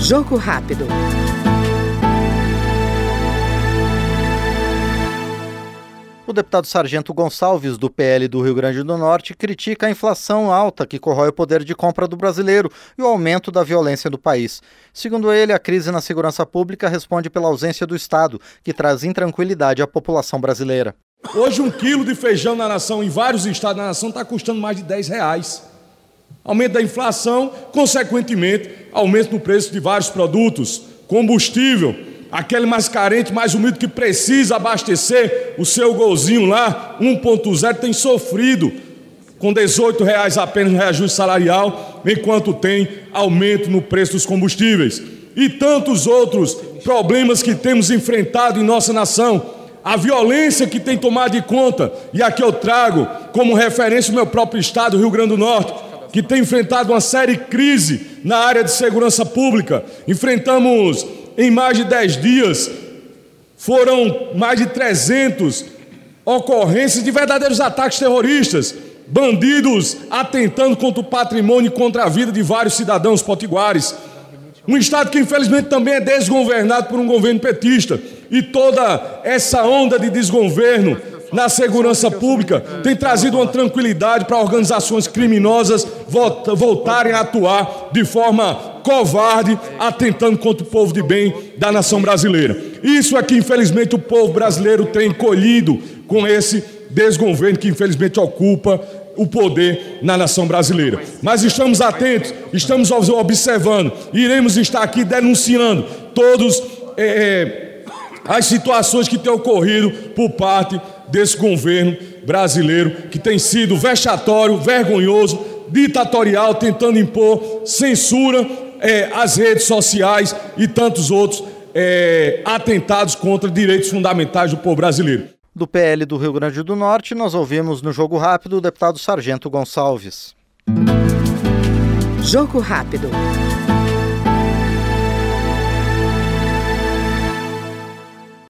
Jogo rápido. O deputado Sargento Gonçalves, do PL do Rio Grande do Norte, critica a inflação alta que corrói o poder de compra do brasileiro e o aumento da violência do país. Segundo ele, a crise na segurança pública responde pela ausência do Estado, que traz intranquilidade à população brasileira. Hoje, um quilo de feijão na nação, em vários estados da nação, está custando mais de 10 reais. Aumento da inflação, consequentemente, aumento no preço de vários produtos, combustível aquele mais carente, mais humilde que precisa abastecer o seu golzinho lá, 1.0, tem sofrido com 18 reais apenas no reajuste salarial, enquanto tem aumento no preço dos combustíveis. E tantos outros problemas que temos enfrentado em nossa nação. A violência que tem tomado de conta, e aqui eu trago como referência o meu próprio estado, Rio Grande do Norte, que tem enfrentado uma série de crise na área de segurança pública. Enfrentamos em mais de 10 dias, foram mais de 300 ocorrências de verdadeiros ataques terroristas, bandidos atentando contra o patrimônio e contra a vida de vários cidadãos potiguares. Um Estado que, infelizmente, também é desgovernado por um governo petista. E toda essa onda de desgoverno na segurança pública tem trazido uma tranquilidade para organizações criminosas voltarem a atuar de forma covarde, atentando contra o povo de bem da nação brasileira. Isso é que, infelizmente, o povo brasileiro tem colhido com esse desgoverno que, infelizmente, ocupa o poder na nação brasileira. Mas estamos atentos, estamos observando, iremos estar aqui denunciando todos é, as situações que têm ocorrido por parte desse governo brasileiro que tem sido vexatório, vergonhoso, ditatorial, tentando impor censura é, às redes sociais e tantos outros é, atentados contra direitos fundamentais do povo brasileiro. Do PL do Rio Grande do Norte, nós ouvimos no Jogo Rápido o deputado Sargento Gonçalves. Jogo Rápido.